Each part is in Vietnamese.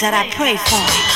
That I pray for.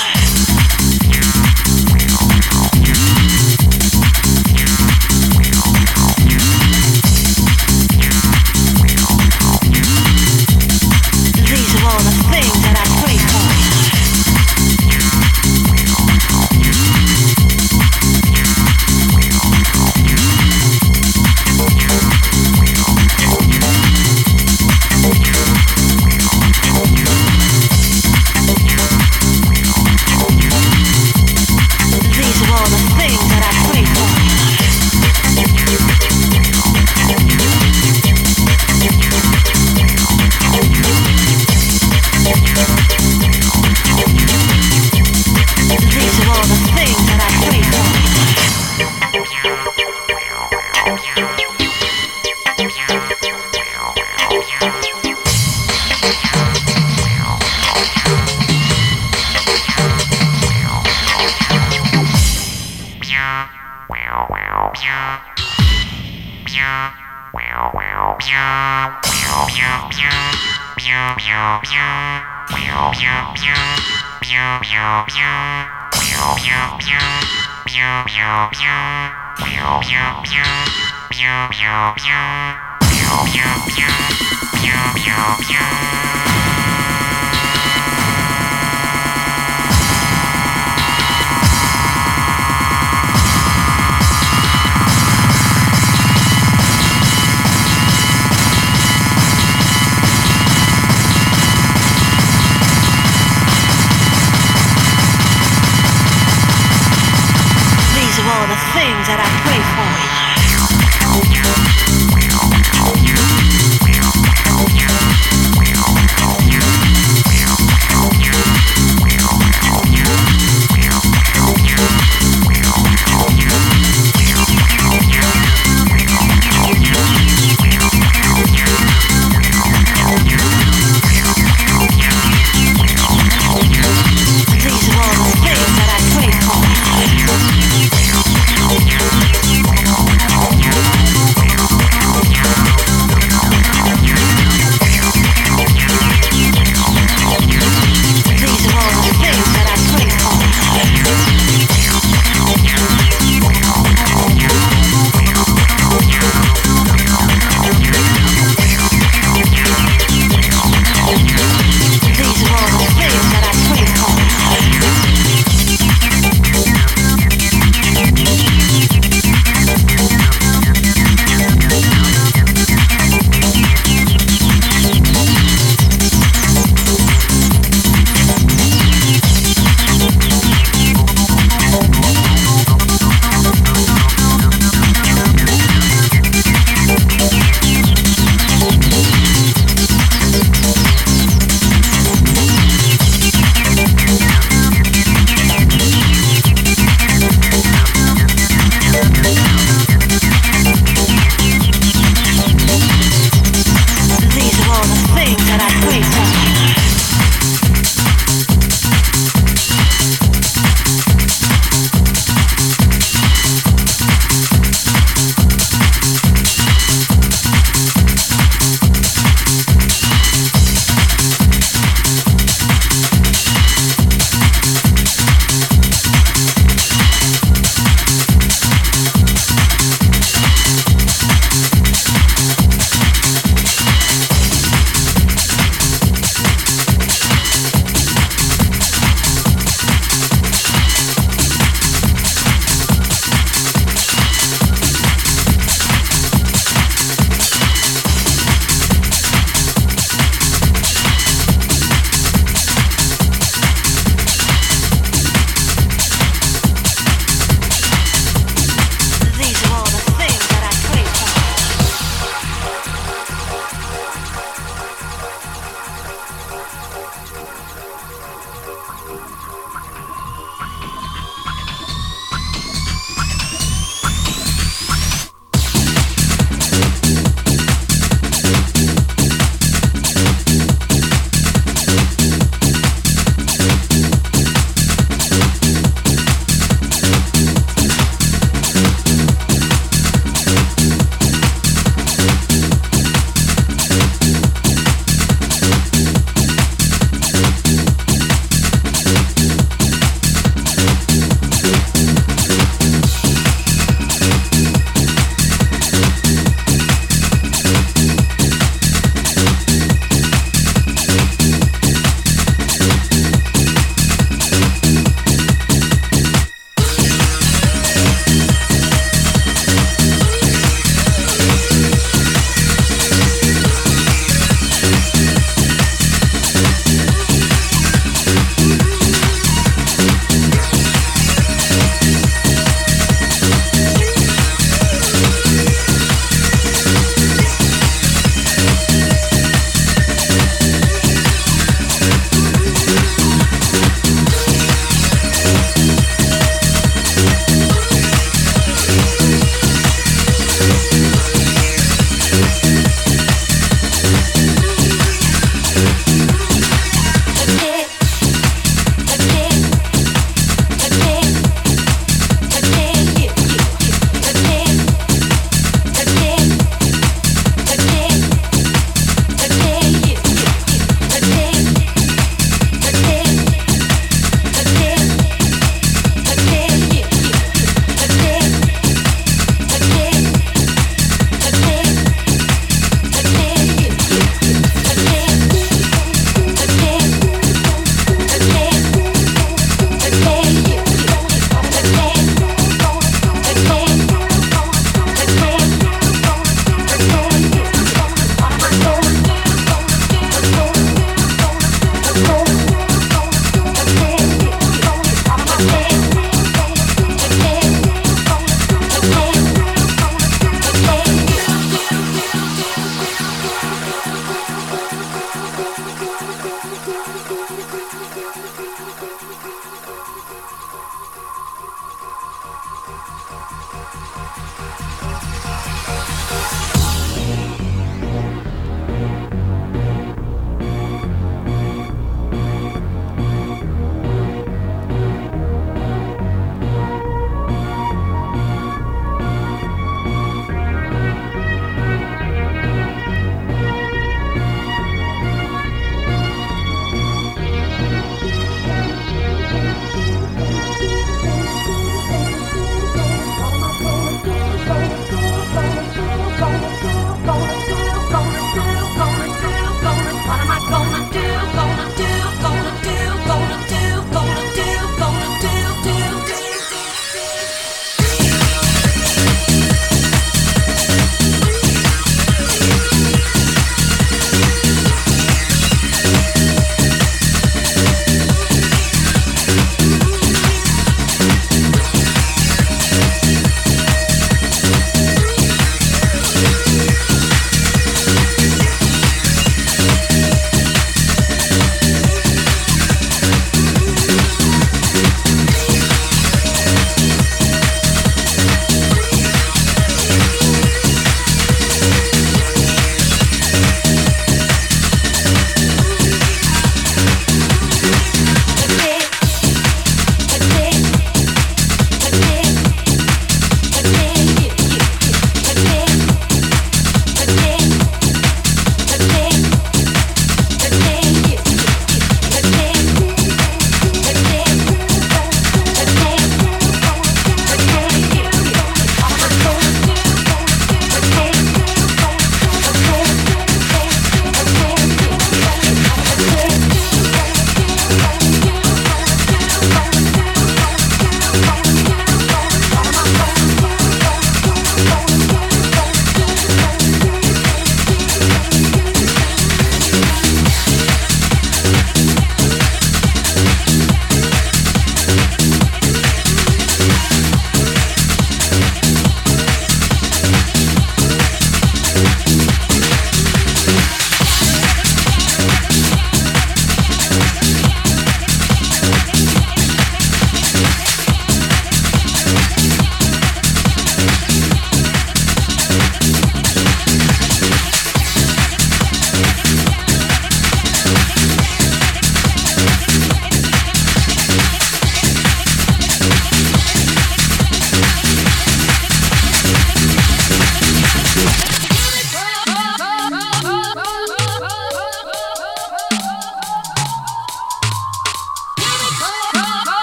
These place.